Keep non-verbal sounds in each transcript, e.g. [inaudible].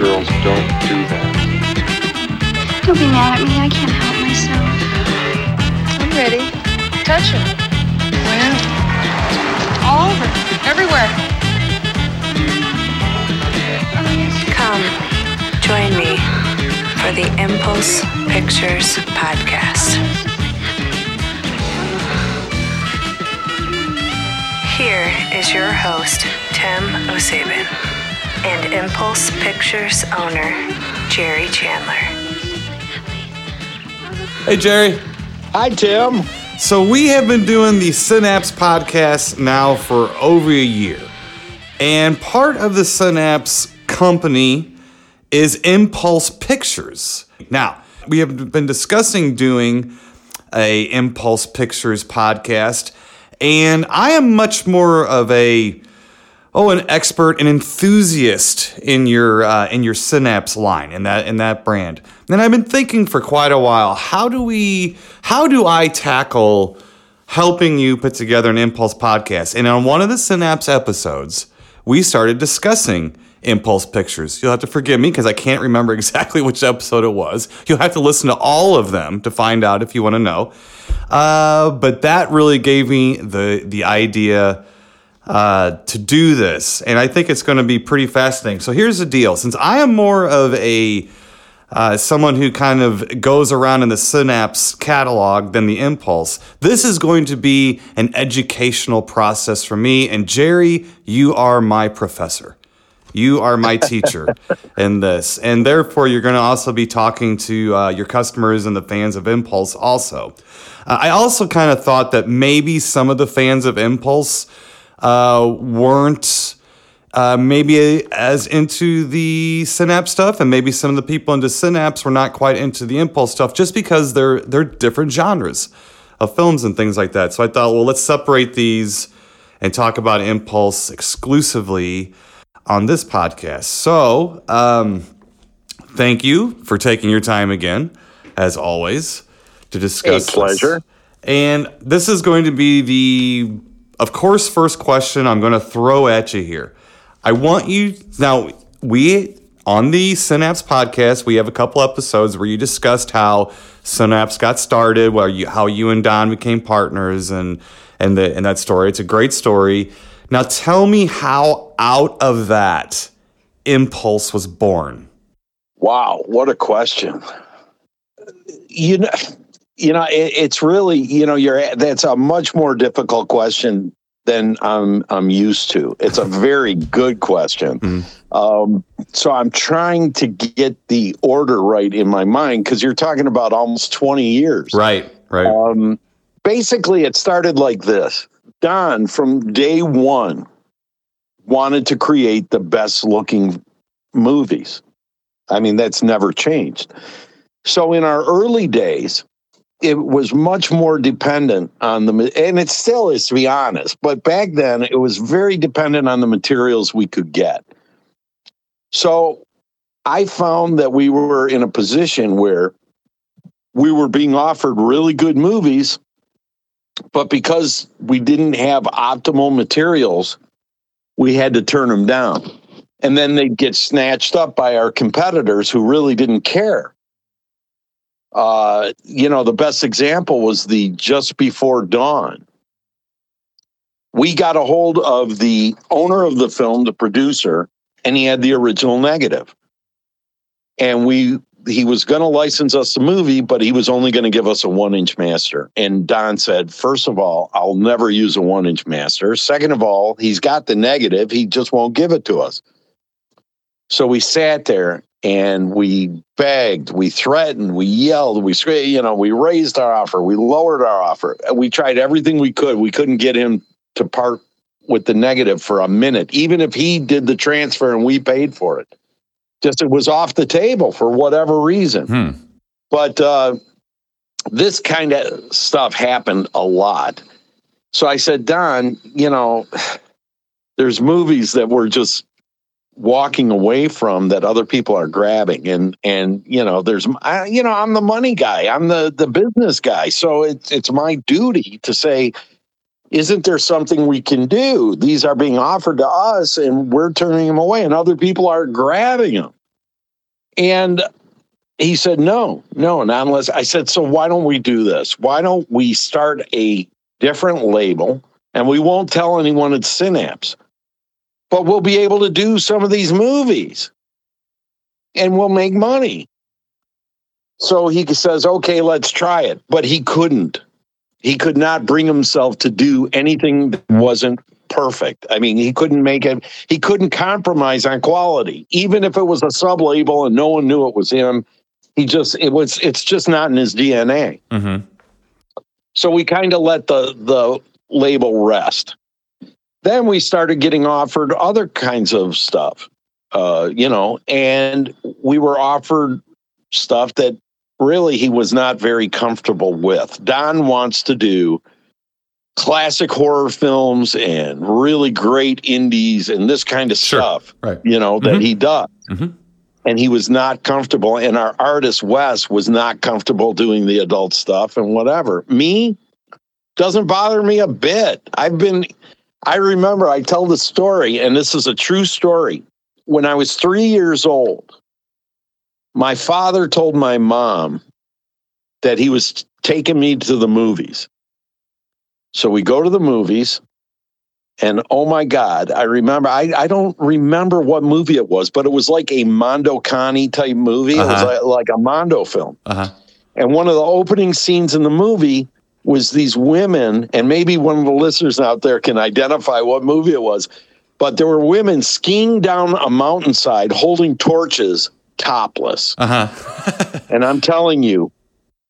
Girls don't do that. Don't be mad at me. I can't help myself. I'm ready. Touch him. Well, all over, everywhere. Come, join me for the Impulse Pictures podcast. Here is your host, Tim O'Sabin, and Impulse Pictures owner, Jerry Chandler. Hey, Jerry. Hi, Tim. So, we have been doing the Synapse podcast now for over a year. And part of the Synapse company is Impulse Pictures. Now, we have been discussing doing a Impulse Pictures podcast, and I am much more of a oh an expert an enthusiast in your uh, in your synapse line in that in that brand. And i've been thinking for quite a while how do we how do i tackle helping you put together an impulse podcast? And on one of the synapse episodes we started discussing impulse pictures. You'll have to forgive me because i can't remember [laughs] exactly which episode it was. You'll have to listen to all of them to find out if you want to know. Uh, but that really gave me the the idea uh, to do this, and I think it's going to be pretty fascinating. So here's the deal: since I am more of a uh, someone who kind of goes around in the Synapse catalog than the Impulse, this is going to be an educational process for me. And Jerry, you are my professor. You are my teacher [laughs] in this, and therefore you're going to also be talking to uh, your customers and the fans of Impulse. Also, uh, I also kind of thought that maybe some of the fans of Impulse uh, weren't uh, maybe as into the Synapse stuff, and maybe some of the people into Synapse were not quite into the Impulse stuff, just because they're they're different genres of films and things like that. So I thought, well, let's separate these and talk about Impulse exclusively on this podcast. So, um, thank you for taking your time again, as always, to discuss. A pleasure. This. And this is going to be the of course, first question I'm going to throw at you here. I want you now. We on the Synapse podcast, we have a couple episodes where you discussed how Synapse got started, where you how you and Don became partners, and and the and that story. It's a great story. Now, tell me how out of that impulse was born. Wow, what a question! You know, you know, it, it's really, you know, you're that's a much more difficult question than I'm I'm used to. It's a very good question. Mm. Um, so I'm trying to get the order right in my mind because you're talking about almost 20 years. Right, right. Um, basically, it started like this. Don, from day one, wanted to create the best looking movies. I mean, that's never changed. So in our early days, it was much more dependent on the and it still is to be honest but back then it was very dependent on the materials we could get. So i found that we were in a position where we were being offered really good movies but because we didn't have optimal materials we had to turn them down. And then they'd get snatched up by our competitors who really didn't care uh, you know, the best example was the Just Before Dawn. We got a hold of the owner of the film, the producer, and he had the original negative. And we he was going to license us the movie, but he was only going to give us a one inch master. And Don said, first of all, I'll never use a one inch master. Second of all, he's got the negative. He just won't give it to us. So we sat there and we begged, we threatened, we yelled, we screamed, you know, we raised our offer, we lowered our offer. We tried everything we could. We couldn't get him to part with the negative for a minute, even if he did the transfer and we paid for it. Just it was off the table for whatever reason. Hmm. But uh, this kind of stuff happened a lot. So I said, Don, you know, [sighs] there's movies that were just walking away from that other people are grabbing. And and you know there's I, you know I'm the money guy. I'm the the business guy. So it's it's my duty to say isn't there something we can do? These are being offered to us and we're turning them away and other people are grabbing them And he said, no, no, not unless I said, so why don't we do this? Why don't we start a different label and we won't tell anyone it's Synapse, but we'll be able to do some of these movies and we'll make money. So he says, okay, let's try it. But he couldn't. He could not bring himself to do anything that wasn't perfect. I mean, he couldn't make it, he couldn't compromise on quality, even if it was a sub label and no one knew it was him. He just, it was, it's just not in his DNA. Mm-hmm. So we kind of let the, the label rest. Then we started getting offered other kinds of stuff, uh, you know, and we were offered stuff that really he was not very comfortable with. Don wants to do classic horror films and really great indies and this kind of Sure. stuff, Right. you know, that Mhm. he does. Mhm. And he was not comfortable. And our artist, Wes, was not comfortable doing the adult stuff and whatever. Me doesn't bother me a bit. I've been, I remember I tell the story, and this is a true story. When I was three years old, my father told my mom that he was taking me to the movies. So we go to the movies, and oh my God, I remember, I, I don't remember what movie it was, but it was like a Mondo Cane type movie. It was Uh-huh. like, like a Mondo film. Uh-huh. And one of the opening scenes in the movie was these women, and maybe one of the listeners out there can identify what movie it was, but there were women skiing down a mountainside holding torches topless. Uh-huh. [laughs] And I'm telling you,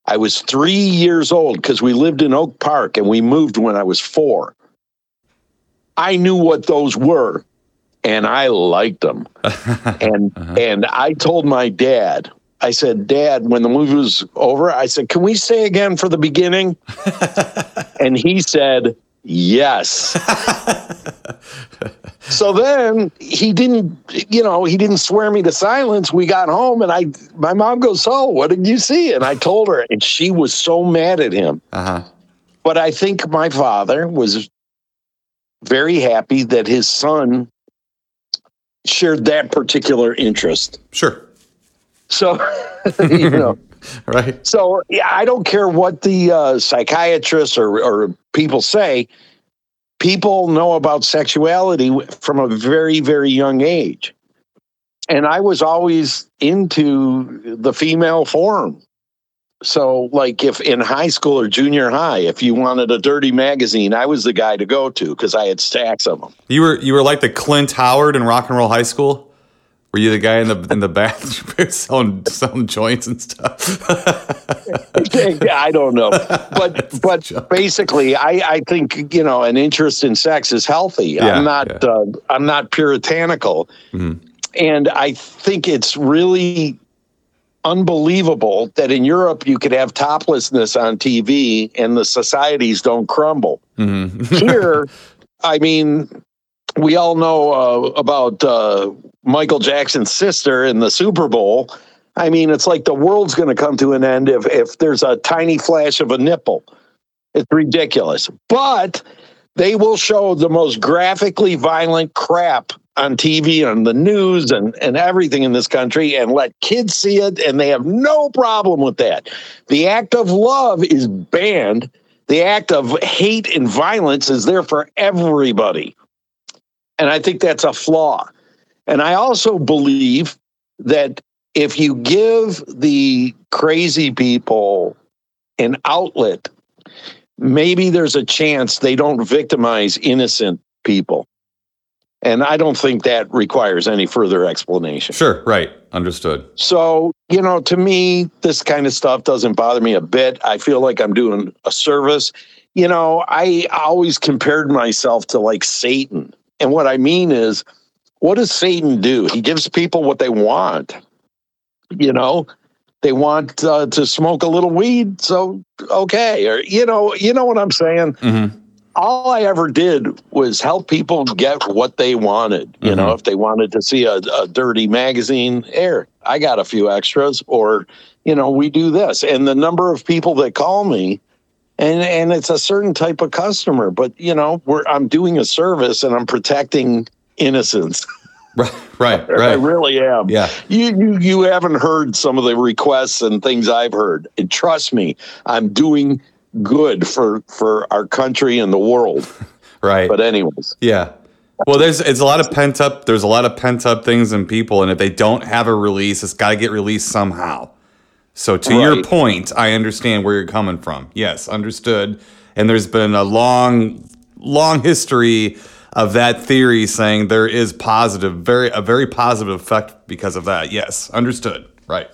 I was three years old because we lived in Oak Park and we moved when I was four. I knew what those were and I liked them. [laughs] and and I told my dad, I said, Dad, when the movie was over, I said, Can we say again for the beginning? [laughs] and he said, Yes. [laughs] so then he didn't, you know, he didn't swear me to silence. We got home and I my mom goes, So what did you see? And I told her, and she was so mad at him. Uh-huh. But I think my father was very happy that his son shared that particular interest. Sure. So, [laughs] you know, [laughs] Right. so yeah, I don't care what the uh, psychiatrists or, or people say. People know about sexuality from a very, very young age. And I was always into the female form. So, like, if in high school or junior high, if you wanted a dirty magazine, I was the guy to go to because I had stacks of them. You were you were like the Clint Howard in Rock and Roll High School. Were you the guy in the in the bathroom selling selling joints and stuff? [laughs] I don't know, but [laughs] but basically, I I think you know an interest in sex is healthy. Yeah, I'm not yeah. uh, I'm not puritanical, Mhm. and I think it's really unbelievable that in Europe you could have toplessness on TV and the societies don't crumble. Mhm. [laughs] Here, I mean, we all know uh, about uh, Michael Jackson's sister in the Super Bowl. I mean, it's like the world's going to come to an end if if there's a tiny flash of a nipple. It's ridiculous, but they will show the most graphically violent crap on TV and the news and, and everything in this country and let kids see it, and they have no problem with that. The act of love is banned. The act of hate and violence is there for everybody. And I think that's a flaw. And I also believe that if you give the crazy people an outlet, maybe there's a chance they don't victimize innocent people. And I don't think that requires any further explanation. Sure. Right. Understood. So, you know, to me, this kind of stuff doesn't bother me a bit. I feel like I'm doing a service. You know, I always compared myself to like Satan. And what I mean is, what does Satan do? He gives people what they want. You know, they want uh, to smoke a little weed, so okay, or you know, you know what I'm saying. hmm All I ever did was help people get what they wanted. You know, if they wanted to see a, a dirty magazine, air, I got a few extras, or you know, we do this, and the number of people that call me. And, and it's a certain type of customer, but you know, we're I'm doing a service and I'm protecting innocence. [laughs] Right. Right, I really am. Yeah. You, you you haven't heard some of the requests and things I've heard. And trust me, I'm doing good for for our country and the world. [laughs] Right. But anyways, Yeah. Well, there's it's a lot of pent up. There's a lot of pent up things in people, and if they don't have a release, it's got to get released somehow. So, to your point, I understand where you're coming from. Yes, understood. And there's been a long, long history of that theory saying there is positive, very a very positive effect because of that. Yes, understood. Right.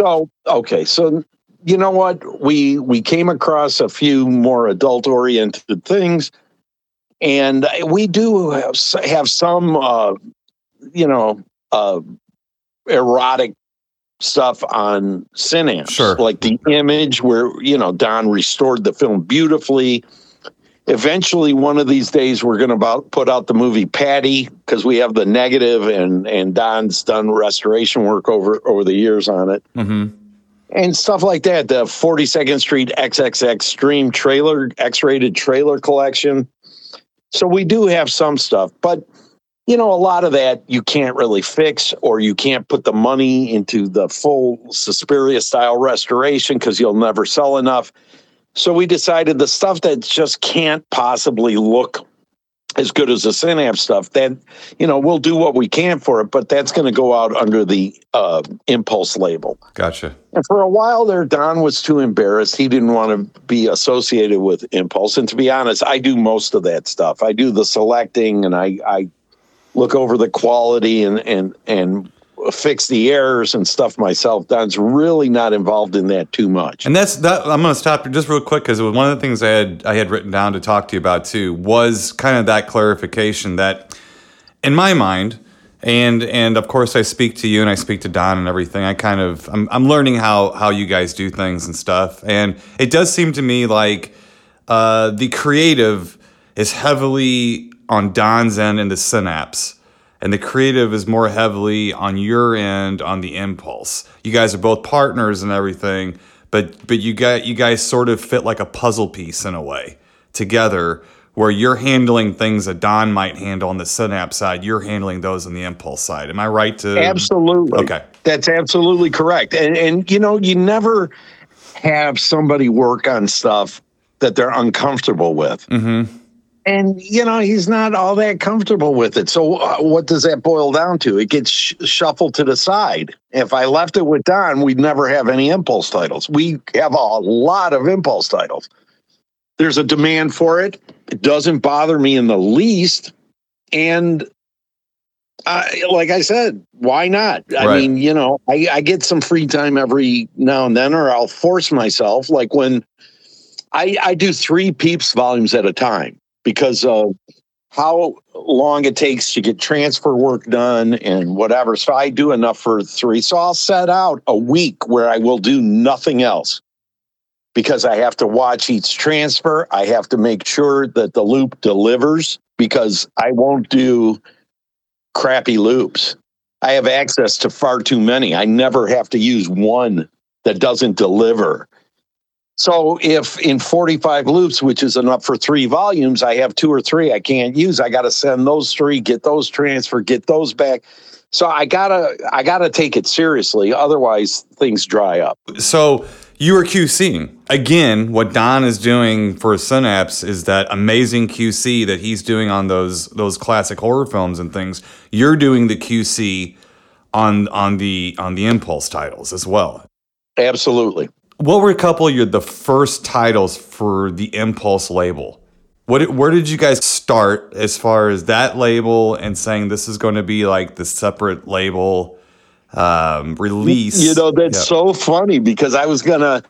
So okay, so you know what? We we came across a few more adult oriented things, and we do have, have some, uh, you know, uh, erotic stuff on Synapse. Sure. like the image where you know Don restored the film beautifully. Eventually, one of these days, we're going to about put out the movie Patty because we have the negative, and and Don's done restoration work over over the years on it Mm-hmm. and stuff like that. The 42nd Street XXX Stream trailer, X rated trailer collection. So we do have some stuff, but you know, a lot of that you can't really fix, or you can't put the money into the full Suspiria style restoration because you'll never sell enough. So we decided the stuff that just can't possibly look as good as the Synapse stuff, then, you know, we'll do what we can for it, but that's going to go out under the uh, Impulse label. Gotcha. And for a while there, Don was too embarrassed. He didn't want to be associated with Impulse. And to be honest, I do most of that stuff. I do the selecting and I, I look over the quality and, and, and fix the errors and stuff myself. Don's really not involved in that too much. And that's that. I'm going to stop you just real quick because one of the things I had I had written down to talk to you about too was kind of that clarification that in my mind, and and of course I speak to you and I speak to Don and everything. I kind of I'm I'm learning how how you guys do things and stuff, and it does seem to me like uh, the creative is heavily on Don's end in the synapse and the creative is more heavily on your end on the impulse. You guys are both partners and everything, but but you got you guys sort of fit like a puzzle piece in a way together where you're handling things that Don might handle on the synapse side, you're handling those on the impulse side. Am I right to Absolutely. Okay. That's absolutely correct. And and you know, you never have somebody work on stuff that they're uncomfortable with. Mhm. And you know, he's not all that comfortable with it. So uh, what does that boil down to? It gets sh- shuffled to the side. If I left it with Don, we'd never have any impulse titles. We have a lot of impulse titles. There's a demand for it. It doesn't bother me in the least. And I, like I said, why not? I Right. mean, you know, I, I get some free time every now and then, or I'll force myself. Like when I, I do three peeps volumes at a time because of how long it takes to get transfer work done and whatever. So I do enough for three. So I'll set out a week where I will do nothing else because I have to watch each transfer. I have to make sure that the loop delivers because I won't do crappy loops. I have access to far too many. I never have to use one that doesn't deliver. So if in 45 loops, which is enough for three volumes, I have two or three I can't use, I got to send those three, get those transferred, get those back. So I gotta, I gotta take it seriously. Otherwise, things dry up. So you are QCing. Again, what Don is doing for Synapse is that amazing QC that he's doing on those those classic horror films and things. You're doing the QC on on the on the Impulse titles as well. Absolutely. What were a couple of your the first titles for the Impulse label? What where did you guys start as far as that label and saying this is going to be like the separate label um, release? You know, that's Yeah. so funny because I was gonna.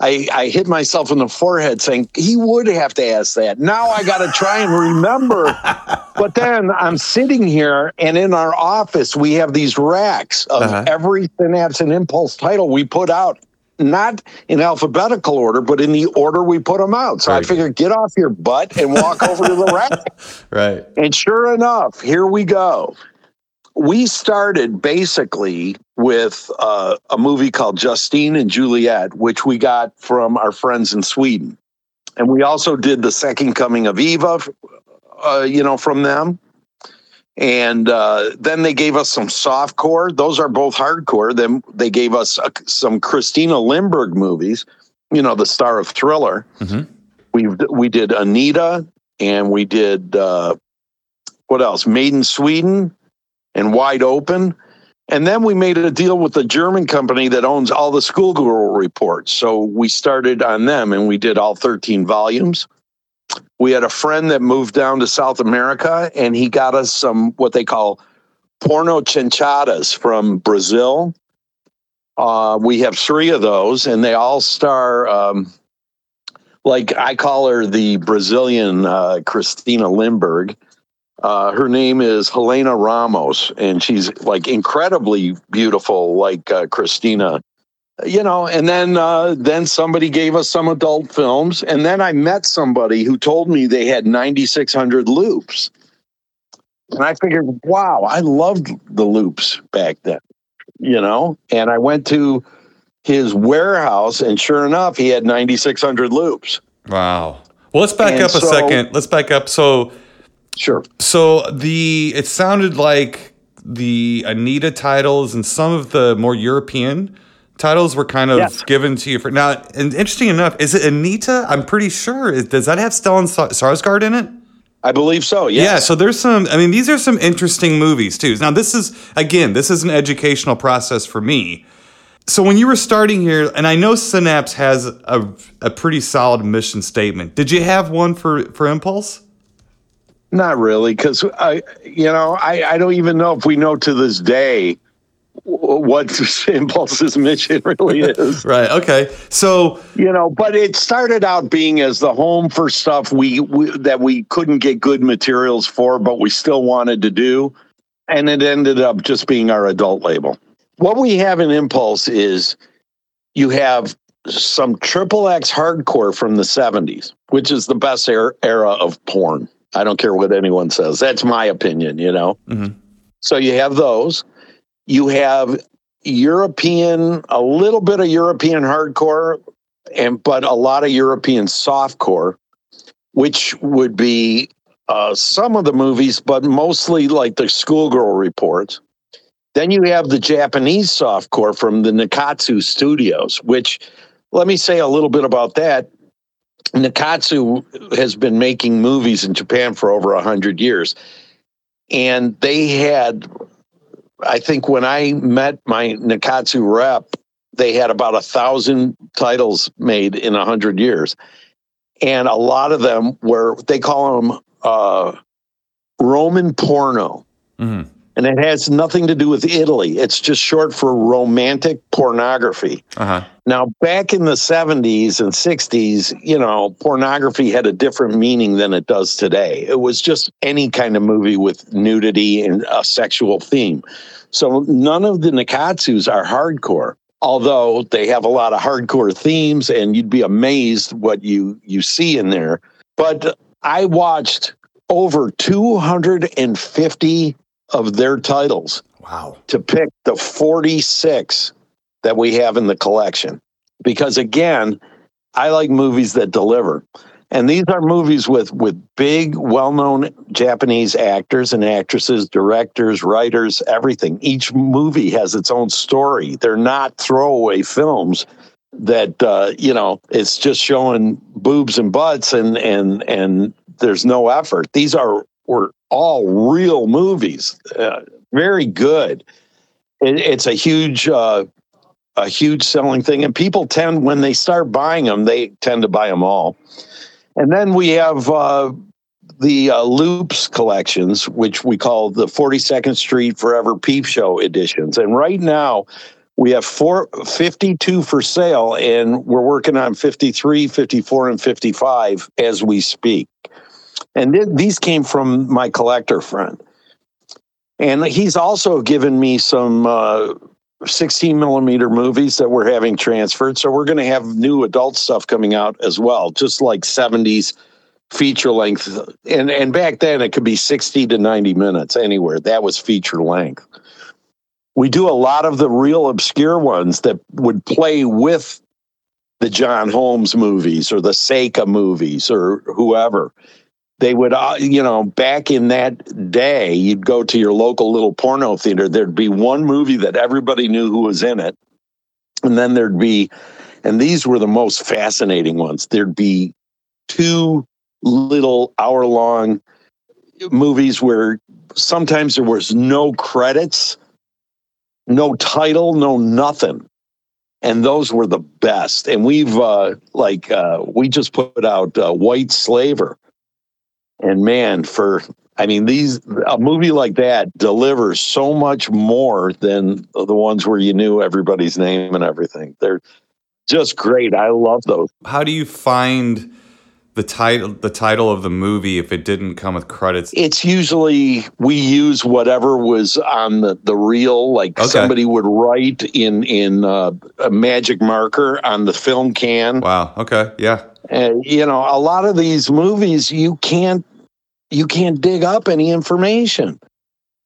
I, I hit myself in the forehead saying he would have to ask that. Now I got to try and remember. [laughs] but then I'm sitting here, and in our office, we have these racks of Uh-huh. every Synapse and Impulse title we put out, not in alphabetical order, but in the order we put them out. So I Very figured, get off your butt and walk [laughs] over to the rack. right. And sure enough, here we go. We started basically with uh, a movie called Justine and Juliet, which we got from our friends in Sweden. And we also did The Second Coming of Eva, uh, you know, from them. And uh, then they gave us some soft core. Those are both hardcore. Then they gave us uh, some Christina Lindberg movies. You know, the star of Thriller. Mhm. We we did Anita, and we did uh, what else? Maid in Sweden, and Wide Open. And then we made a deal with the German company that owns all the schoolgirl reports. So we started on them, and we did all thirteen volumes we had a friend that moved down to South America and he got us some what they call porno chanchadas from Brazil. Uh, we have three of those and they all star, um, like I call her the Brazilian uh, Christina Lindberg. Uh, her name is Helena Ramos and she's like incredibly beautiful, like uh, Christina you know and then uh, then somebody gave us some adult films and then i met somebody who told me they had 9600 loops and i figured wow i loved the loops back then you know and i went to his warehouse and sure enough he had 9600 loops Wow. Well, let's back And up a so- second. Let's back up. So, sure so the it sounded like the Anita titles and some of the more European titles were kind of Yes. given to you for now. And interesting enough, is it Anita? I'm pretty sure. Is- Does that have Stellan Sa- Skarsgård in it? i believe so yes. Yeah, so there's some. I mean, these are some interesting movies too. Now, this is again, this is an educational process for me. So when you were starting here, and I know Synapse has a, a pretty solid mission statement. Did you have one for for Impulse? not really because i you know I, I don't even know if we know to this day w- what [laughs] impulse's mission really is [laughs] Right. Okay. So you know but it started out being as the home for stuff we, we that we couldn't get good materials for but we still wanted to do and it ended up just being our adult label what we have in impulse is you have some triple x hardcore from the 70s which is the best er- era of porn i don't care what anyone says that's my opinion you know Mhm. so you have those you have European, a little bit of European hardcore, and but a lot of European softcore, which would be uh, some of the movies, but mostly like the schoolgirl Report. Then you have the Japanese softcore from the Nikkatsu Studios, which let me say a little bit about that. Nikkatsu has been making movies in Japan for over a hundred years, and they had I think when I met my Nikkatsu rep, they had about a thousand titles made in a hundred years, and a lot of them were they call them uh, Roman porno, mhm. And it has nothing to do with Italy. It's just short for romantic pornography. uh huh. Now, back in the 70s and 60s, you know, pornography had a different meaning than it does today. It was just any kind of movie with nudity and a sexual theme. So none of the Nikkatsus are hardcore, although they have a lot of hardcore themes and you'd be amazed what you you see in there. But I watched over 250 of their titles Wow. to pick the 46 that we have in the collection. Because again, I like movies that deliver. And these are movies with with big, well-known Japanese actors and actresses, directors, writers, everything. Each movie has its own story. They're not throwaway films that uh, you know, it's just showing boobs and butts and and and there's no effort. These are were all real movies. Uh, very good. It, it's a huge uh, a huge selling thing, and people tend when they start buying them, they tend to buy them all. And then we have uh, the uh, Loops collections, which we call the 42nd Street Forever Peep Show editions. And right now, we have four, 52 for sale, and we're working on 53, 54, and 55 as we speak. And th- these came from my collector friend. And he's also given me some uh, 16 millimeter movies that we're having transferred. So we're going to have new adult stuff coming out as well, just like 70s feature length. And and back then it could be 60 to 90 minutes anywhere. That was feature length. We do a lot of the real obscure ones that would play with the John Holmes movies or the Seka movies or whoever. They would, uh, you know, back in that day, you'd go to your local little porno theater. There'd be one movie that everybody knew who was in it. And then there'd be, and these were the most fascinating ones. There'd be two little hour long movies where sometimes there was no credits, no title, no nothing. And those were the best. And we've, uh, like, uh, we just put out uh, White Slaver and man, for I mean, these a movie like that delivers so much more than the ones where you knew everybody's name and everything. They're just great. I love those. How do you find the title the title of the movie if it didn't come with credits? It's usually we use whatever was on the, the reel. Like Okay. somebody would write in in uh, a magic marker on the film can. Wow. Okay. Yeah. And you know, a lot of these movies you can't you can't dig up any information.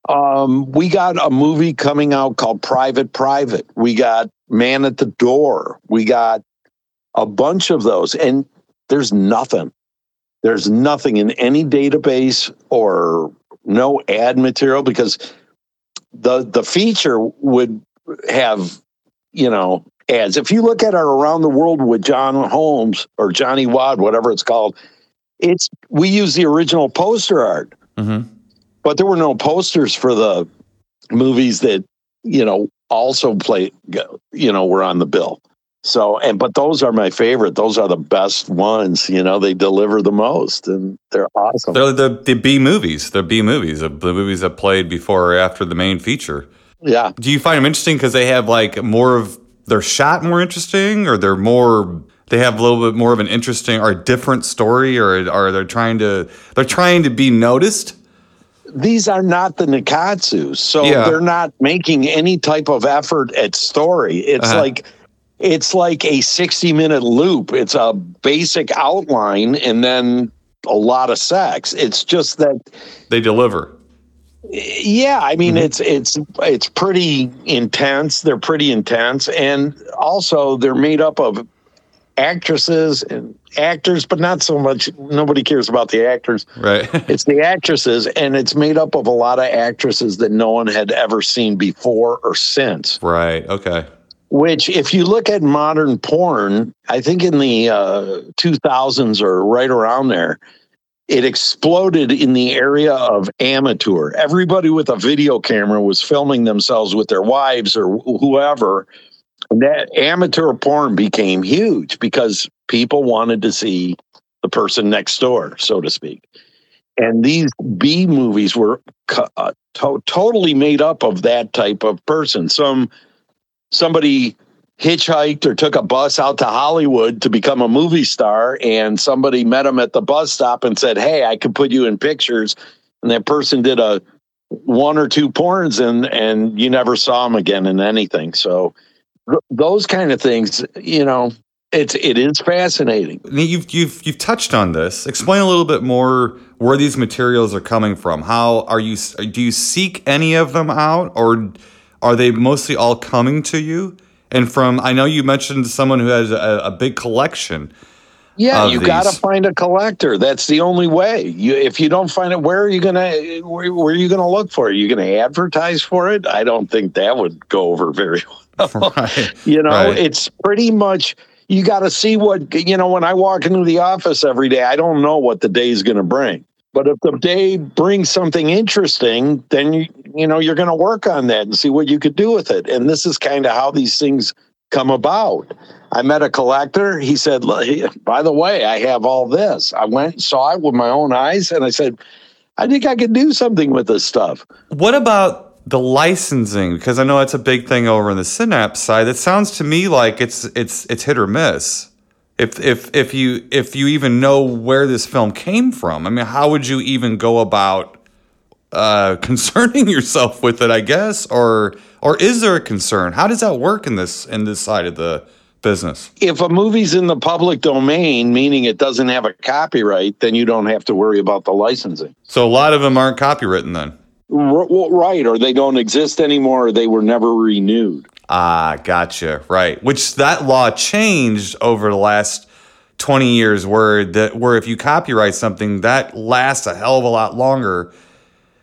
Um, we got a movie coming out called Private Private. We got Man at the Door. We got a bunch of those, and there's nothing. There's nothing in any database or no ad material because the the feature would have you know ads. If you look at our Around the World with John Holmes or Johnny Wad, whatever it's called, it's we use the original poster art, hmm but there were no posters for the movies that you know also play you know were on the bill. So and but those are my favorite. Those are the best ones. You know, they deliver the most and they're awesome. They're the, the B movies. They're B movies. The the movies that played before or after the main feature. yeah. Do you find them interesting because they have like more of they're shot more interesting, or they're more they have a little bit more of an interesting or a different story, or are they're trying to they're trying to be noticed? these are not the Nikkatsu, so Yeah. they're not making any type of effort at story. It's Uh-huh. like it's like a 60 minute loop. It's a basic outline and then a lot of sex. It's just that They deliver. yeah, I mean it's it's it's pretty intense. They're pretty intense and also they're made up of actresses and actors, but not so much nobody cares about the actors Right. [laughs] it's the actresses and it's made up of a lot of actresses that no one had ever seen before or since right. Okay. which if you look at modern porn i think in the uh, 2000s or right around there it exploded in the area of amateur everybody with a video camera was filming themselves with their wives or whoever that amateur porn became huge because people wanted to see the person next door so to speak and these B movies were uh, to- totally made up of that type of person. Some somebody hitchhiked or took a bus out to Hollywood to become a movie star, and somebody met him at the bus stop and said, "Hey, I could put you in pictures." And that person did a one or two porns, and and you never saw him again in anything. So those kind of things, you know, it's it is fascinating. You've you've you've touched on this. Explain a little bit more where these materials are coming from. How are you? Do you seek any of them out, or are they mostly all coming to you? And from I know you mentioned someone who has a, a big collection. Yeah, you got to find a collector. That's the only way. You, if you don't find it, where are you gonna where, where are you gonna look for it? You gonna advertise for it? I don't think that would go over very [laughs] well. [laughs] [laughs] Right. You know, Right. it's pretty much you got to see what you know. When I walk into the office every day, I don't know what the day is going to bring. But if the day brings something interesting, then you you know you're going to work on that and see what you could do with it. And this is kind of how these things come about. I met a collector. He said, "By the way, I have all this." I went and saw it with my own eyes, and I said, "I think I could do something with this stuff." What about the licensing? Because I know that's a big thing over on the Synapse side. It sounds to me like it's it's it's hit or miss. If if if you if you even know where this film came from, I mean, how would you even go about uh, [laughs] concerning yourself with it? I guess, or or is there a concern? How does that work in this in this side of the business? if a movie's in the public domain, meaning it doesn't have a copyright, then you don't have to worry about the licensing. So a lot of them aren't copywritten then. Well, right, or they don't exist anymore, or they were never renewed. Ah, gotcha. Right. Which that law changed over the last 20 years word that where if you copyright something that lasts a hell of a lot longer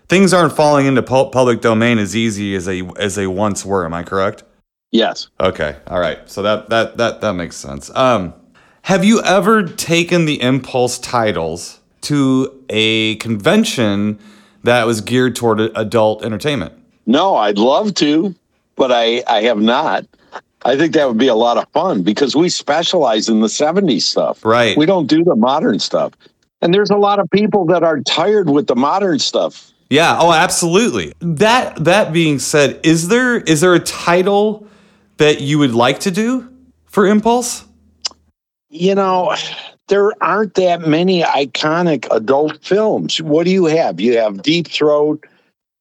things aren't falling into pu- public domain as easy as they as they once were am i correct Yes. okay all right so that that that that makes sense um have you ever taken the impulse titles to a convention that was geared toward adult entertainment No, I'd love to, but I, I have not. I think that would be a lot of fun because we specialize in the 70s stuff. Right. We don't do the modern stuff. And there's a lot of people that are tired with the modern stuff. Yeah, oh absolutely. That that being said, is there is there a title that you would like to do for Impulse? You know, there aren't that many iconic adult films. What do you have? You have Deep Throat,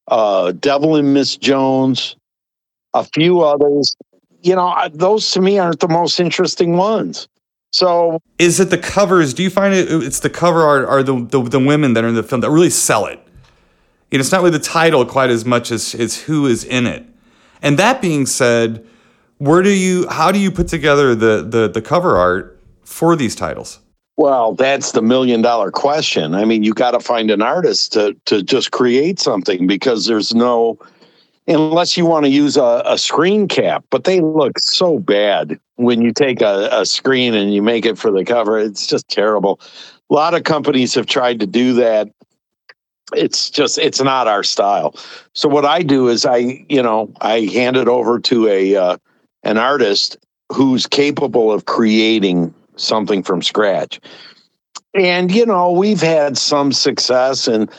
uh, Devil and Miss Jones, a few others. You know, those to me aren't the most interesting ones. So Is it the covers? Do you find it it's the cover art are the, the the women that are in the film that really sell it? You know, it's not really the title quite as much as as who is in it. And that being said, where do you how do you put together the the the cover art for these titles? Well, that's the million dollar question. I mean, you got to find an artist to to just create something because there's no unless you want to use a, a screen cap, but they look so bad when you take a, a screen and you make it for the cover. It's just terrible. A lot of companies have tried to do that. It's just it's not our style. So what I do is I, you know, I hand it over to a uh, an artist who's capable of creating something from scratch. And you know, we've had some success and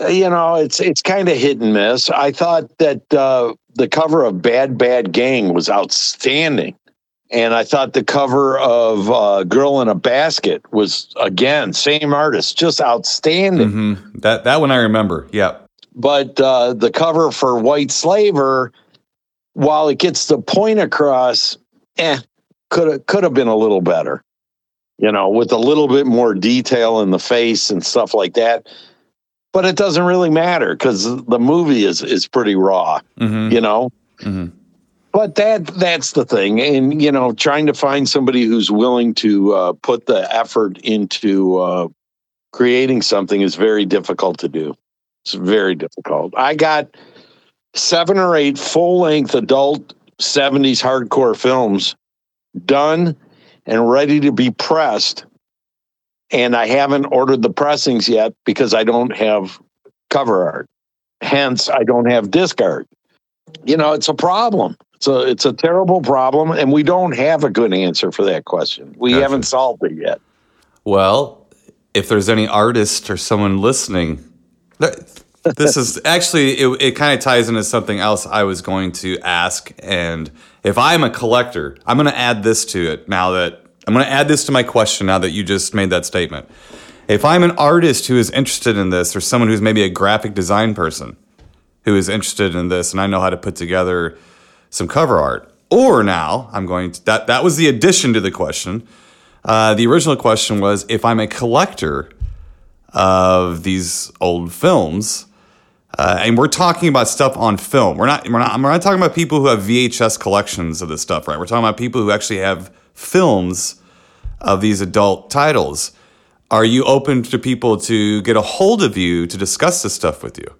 uh, you know, it's it's kind of hit and miss. I thought that uh, the cover of Bad Bad Gang was outstanding. And I thought the cover of uh, Girl in a Basket was again same artist, just outstanding. Mm-hmm. That that one I remember. Yeah. But uh, the cover for White Slaver, while it gets the point across, eh, could have could have been a little better. You know, with a little bit more detail in the face and stuff like that. But it doesn't really matter because the movie is is pretty raw. Mm-hmm. You know. Mhm. But that that's the thing, and you know, trying to find somebody who's willing to uh, put the effort into uh, creating something is very difficult to do. It's very difficult. I got seven or eight full length adult 70s hardcore films done and ready to be pressed. And I haven't ordered the pressings yet because I don't have cover art. Hence, I don't have disc art. You know, it's a problem. It's a it's a terrible problem, and we don't have a good answer for that question. We Gotcha. haven't solved it yet. Well, if there's any artist or someone listening, this is [laughs] actually it, it kind of ties into something else I was going to ask. And if I'm a collector, I'm going to add this to it now that I'm going to add this to my question now that you just made that statement. If I'm an artist who is interested in this, or someone who's maybe a graphic design person who is interested in this, and I know how to put together some cover art, or now I'm going to that that was the addition to the question. Uh, the original question was if I'm a collector of these old films, uh, and we're talking about stuff on film. We're not, we're not. We're not talking about people who have VHS collections of this stuff, right? We're talking about people who actually have films of these adult titles. Are you open to people to get a hold of you to discuss this stuff with you?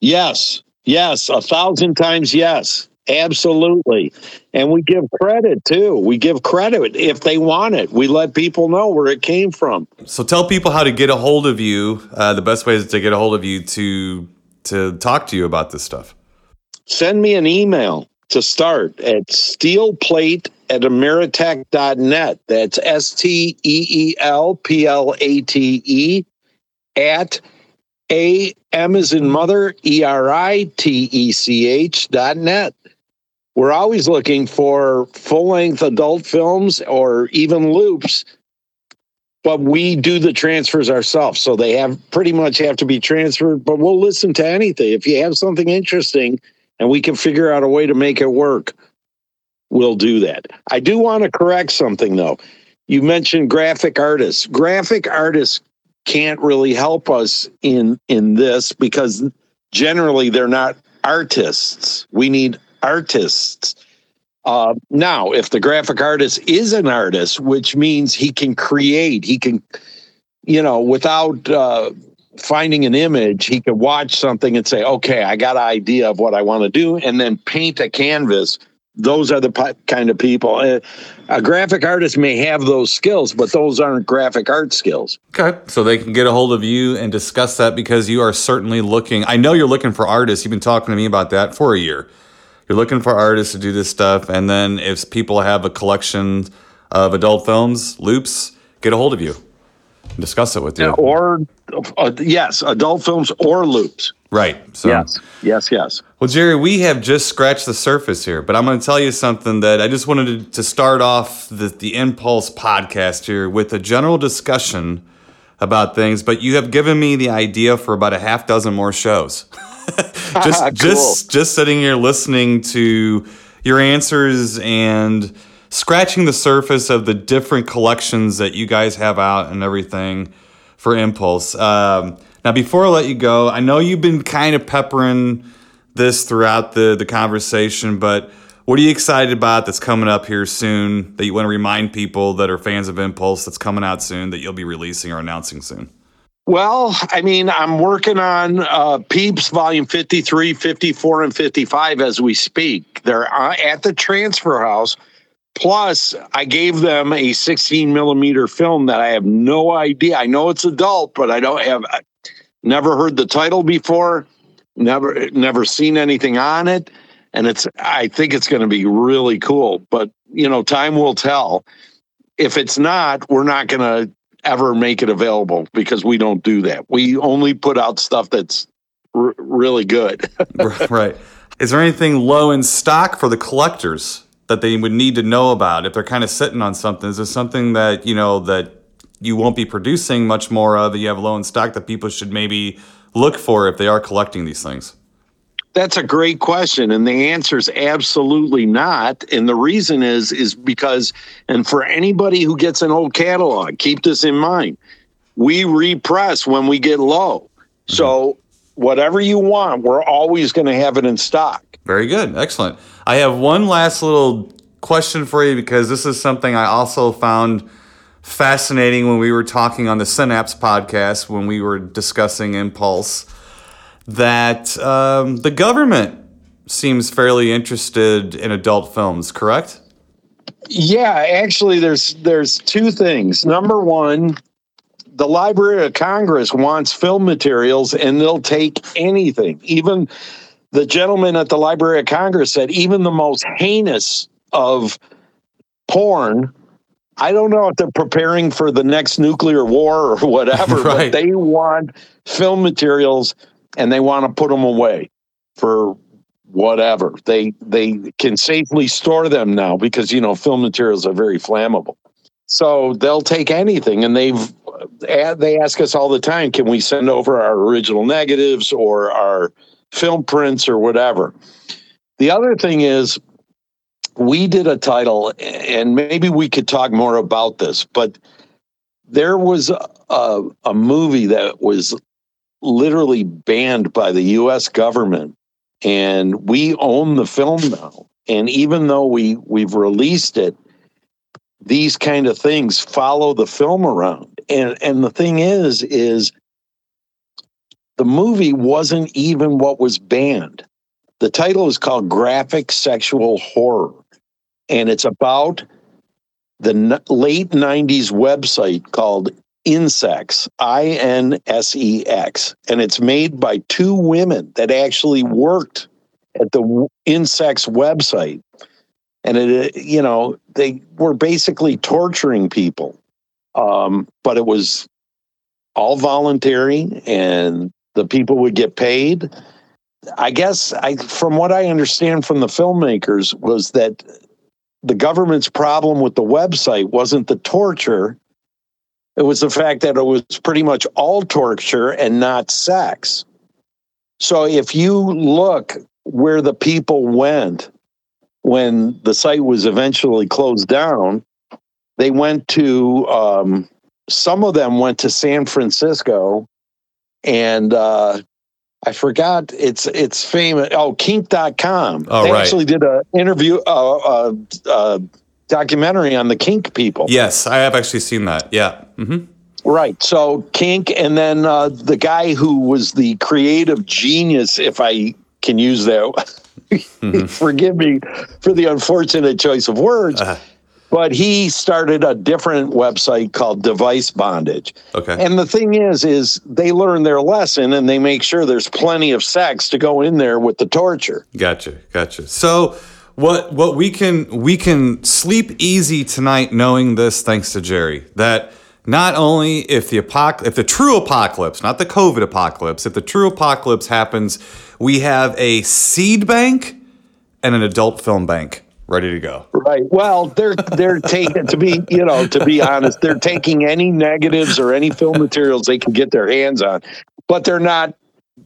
Yes, yes, a thousand times yes. Absolutely. And we give credit too. We give credit if they want it. We let people know where it came from. So tell people how to get a hold of you. Uh, the best way is to get a hold of you to to talk to you about this stuff. Send me an email to start at steelplate at ameritech.net. That's S T E E L P L A T E at A M is in mother, E R I T E C H dot net. We're always looking for full length adult films or even loops, but we do the transfers ourselves. So they have pretty much have to be transferred, but we'll listen to anything. If you have something interesting and we can figure out a way to make it work, we'll do that. I do want to correct something though. You mentioned graphic artists. Graphic artists can't really help us in in this because generally they're not artists. We need artists. Uh, now, if the graphic artist is an artist, which means he can create, he can, you know, without uh, finding an image, he can watch something and say, okay, I got an idea of what I want to do, and then paint a canvas. Those are the p- kind of people. Uh, a graphic artist may have those skills, but those aren't graphic art skills. Okay. So they can get a hold of you and discuss that because you are certainly looking. I know you're looking for artists. You've been talking to me about that for a year. You're looking for artists to do this stuff. And then if people have a collection of adult films, loops, get a hold of you and discuss it with you. Or, uh, yes, adult films or loops. Right. So, yes, yes, yes. Well, Jerry, we have just scratched the surface here, but I'm going to tell you something that I just wanted to, to start off the, the Impulse podcast here with a general discussion about things, but you have given me the idea for about a half dozen more shows. [laughs] [laughs] just Cool. just just sitting here listening to your answers and scratching the surface of the different collections that you guys have out and everything for Impulse. Um, now, before I let you go, I know you've been kind of peppering this throughout the the conversation, but what are you excited about that's coming up here soon that you want to remind people that are fans of Impulse that's coming out soon that you'll be releasing or announcing soon? Well, I mean, I'm working on uh, Peeps Volume 53, 54, and 55 as we speak. They're uh, at the transfer house. Plus, I gave them a 16 millimeter film that I have no idea. I know it's adult, but I don't have I never heard the title before, never never seen anything on it, and it's I think it's going to be really cool. But you know, time will tell. If it's not, we're not going to ever make it available because we don't do that. We only put out stuff that's r- really good. [laughs] right. Is there anything low in stock for the collectors that they would need to know about if they're kind of sitting on something? Is there something that, you know, that you won't be producing much more of that you have low in stock that people should maybe look for if they are collecting these things? That's a great question, and the answer is absolutely not. And the reason is is because, and for anybody who gets an old catalog, keep this in mind: we repress when we get low. Mm-hmm. So whatever you want, we're always going to have it in stock. Very good. Excellent. I have one last little question for you because this is something I also found fascinating when we were talking on the Synapse podcast when we were discussing Impulse that um, the government seems fairly interested in adult films, correct? Yeah, actually, there's there's two things. Number one, the Library of Congress wants film materials, and they'll take anything. Even the gentleman at the Library of Congress said, even the most heinous of porn. I don't know if they're preparing for the next nuclear war or [laughs] whatever, Right. but they want film materials and they want to put them away for whatever. They they can safely store them now because you know film materials are very flammable. So they'll take anything, and they've they ask us all the time, can we send over our original negatives or our film prints or whatever. The other thing is, we did a title, and maybe we could talk more about this, but there was a, a movie that was literally banned by the US government. And we own the film now. And even though we we've released it these kind of things follow the film around. And and the thing is is the movie wasn't even what was banned. The title is called graphic sexual horror. And it's about the late 90s website called Insex, I N S E X, and it's made by two women that actually worked at the Insex website. And it, uh, you know, they were basically torturing people, um, but it was all voluntary, and the people would get paid. I guess I, from what I understand from the filmmakers, was that the government's problem with the website wasn't the torture it was the fact that it was pretty much all torture and not sex. So if you look where the people went when the site was eventually closed down, they went to, um, some of them went to San Francisco and uh, I forgot it's it's famous. Oh, kink.com. Oh, they right. actually did a interview, uh, uh, uh, documentary on the kink people. Yes, I have actually seen that. Yeah. hmm Right. So kink, and then uh, the guy who was the creative genius, if I can use that. [laughs] Forgive me for the unfortunate choice of words. Uh-huh. But he started a different website called Device Bondage. Okay. And the thing is, is they learn their lesson and they make sure there's plenty of sex to go in there with the torture. Gotcha, gotcha. So what what we can we can sleep easy tonight knowing this thanks to Jerry that not only if the apoc- if the true apocalypse, not the COVID apocalypse, if the true apocalypse happens, we have a seed bank and an adult film bank ready to go. Right. Well, they're they're taking to be you know to be honest, they're taking any negatives or any film materials they can get their hands on, but they're not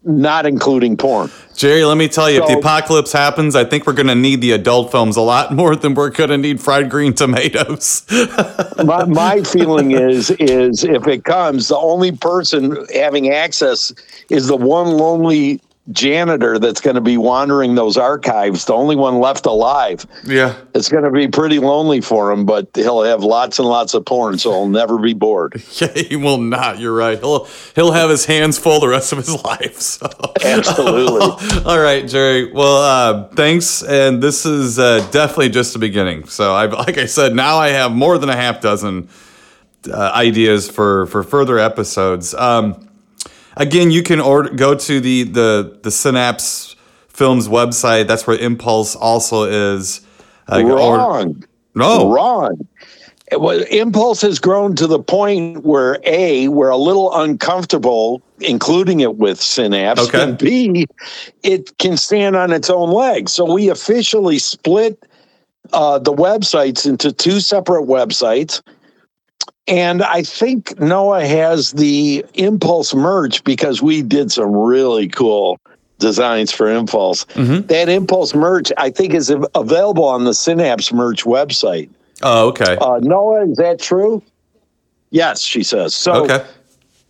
not including porn. Jerry, let me tell you, if the apocalypse happens, I think we're going to need the adult films a lot more than we're going to need fried green tomatoes. [laughs] my, my feeling is is if it comes, the only person having access is the one lonely janitor that's going to be wandering those archives. The only one left alive. yeah. It's going to be pretty lonely for him, but he'll have lots and lots of porn, so he'll never be bored. [laughs] Yeah, he will not. You're right. He'll he'll have his hands full the rest of his [laughs] life. So. Absolutely. [laughs] All right, Jerry. Well, uh, thanks. And this is uh, definitely just the beginning. So, I like I said, now I have more than a half dozen uh, ideas for for further episodes. Um, again, you can order go to the the the Synapse Films website. That's where Impulse also is. Uh, can order- Wrong. no. Wrong. It was, impulse has grown to the point where A, we're a little uncomfortable including it with Synapse, Okay. and B, it can stand on its own legs. So we officially split uh, the websites into two separate websites. And I think Noah has the Impulse merch because we did some really cool designs for Impulse. Mhm. That Impulse merch, I think, is available on the Synapse merch website. Oh, okay. Uh, Noah, is that true? Yes, she says. So okay.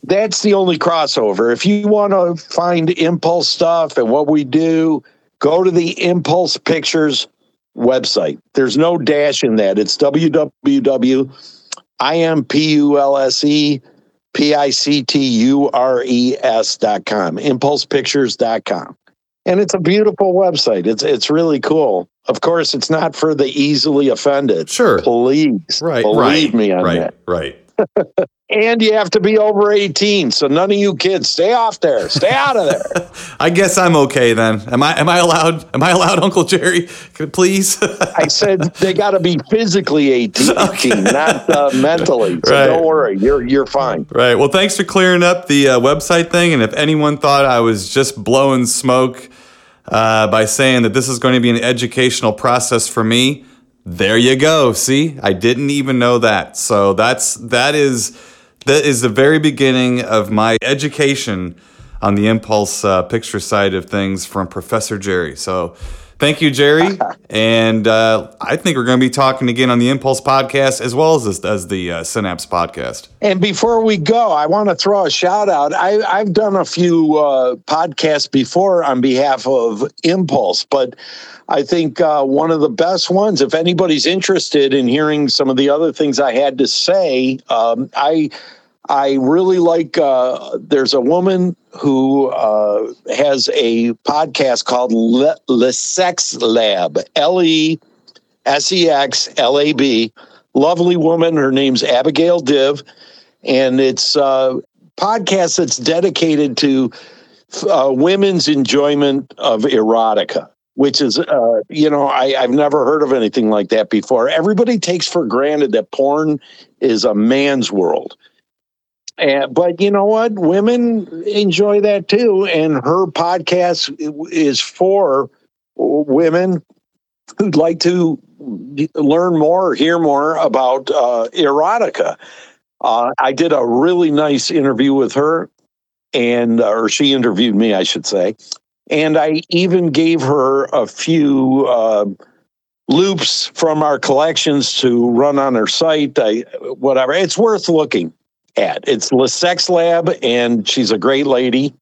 that's the only crossover. If you want to find Impulse stuff and what we do, go to the Impulse Pictures website. There's no dash in that. It's www.impulse P-I-C-T-U-R-E-S dot com, impulsepictures.com. And it's a beautiful website. It's it's really cool. Of course, it's not for the easily offended. Sure. Please Right. believe right. me on right. that. Right. And you have to be over 18. So none of you kids stay off there. Stay out of there. [laughs] I guess I'm okay then. Am I? Am I allowed? Am I allowed, Uncle Jerry? Could- Please. I said they got to be physically [laughs] 18, not uh, mentally. So Right. don't worry. You're you're fine. Right. Well, thanks for clearing up the uh, website thing. And if anyone thought I was just blowing smoke uh, by saying that this is going to be an educational process for me, there you go. See, I didn't even know that. So that's that is that is the very beginning of my education on the impulse uh, picture side of things from Professor Jerry. So. Thank you, Jerry. and uh, I think we're going to be talking again on the Impulse podcast as well as, as the uh, Synapse podcast. And before we go, I want to throw a shout out. I, I've done a few uh, podcasts before on behalf of Impulse, but I think uh, one of the best ones, if anybody's interested in hearing some of the other things I had to say, um, I I really like. Uh, there's a woman who uh, has a podcast called Le, Le Sex Lab. L E S E X L A B. Lovely woman. Her name's Abigail Div, and it's a podcast that's dedicated to uh, women's enjoyment of erotica. Which is, uh, you know, I, I've never heard of anything like that before. Everybody takes for granted that porn is a man's world. But you know what? Women enjoy that too. And her podcast is for women who'd like to learn more or hear more about uh, erotica. Uh, I did a really nice interview with her, and or she interviewed me, I should say. And I even gave her a few uh, loops from our collections to run on her site. I, whatever. It's worth looking at. It's Le Sex Lab, and she's a great lady.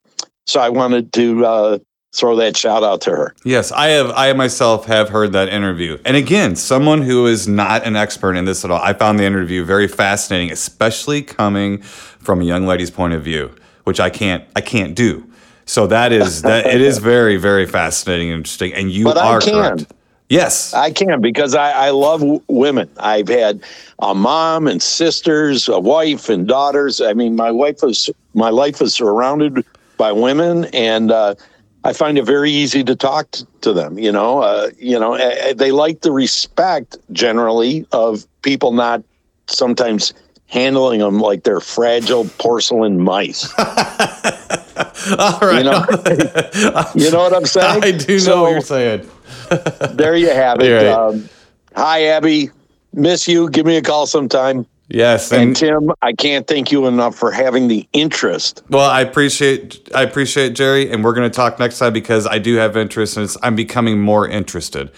So I wanted to uh, throw that shout out to her. Yes, I have. I myself have heard that interview, and again, someone who is not an expert in this at all. I found the interview very fascinating, especially coming from a young lady's point of view, which I can't. I can't do. So that is that. it is [laughs] very, very fascinating and interesting, and you But I are can. correct. Yes, I can because I, I love w- women. I've had a mom and sisters, a wife and daughters. I mean, my wife is my life is surrounded by women, and uh, I find it very easy to talk t- to them. You know, uh, you know, uh, they like the respect generally of people not sometimes handling them like they're fragile porcelain mice. [laughs] all right. You know, [laughs] you know what I'm saying? I do know So- what you're saying. [laughs] there you have it. Right. Um, hi, Abby. Miss you. Give me a call sometime. Yes, And and Tim, I can't thank you enough for having the interest. Well, I appreciate I appreciate Jerry, and we're going to talk next time because I do have interest, and it's, I'm becoming more interested.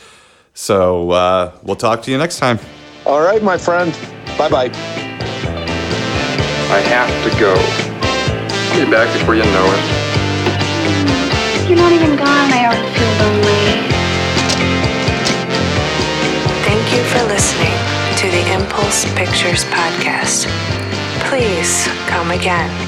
So uh, we'll talk to you next time. All right, my friend. Bye bye. I have to go. I'll be back before you know it. You're not even gone. I already feel lonely. Thank you for listening to the Impulse Pictures podcast. Please come again.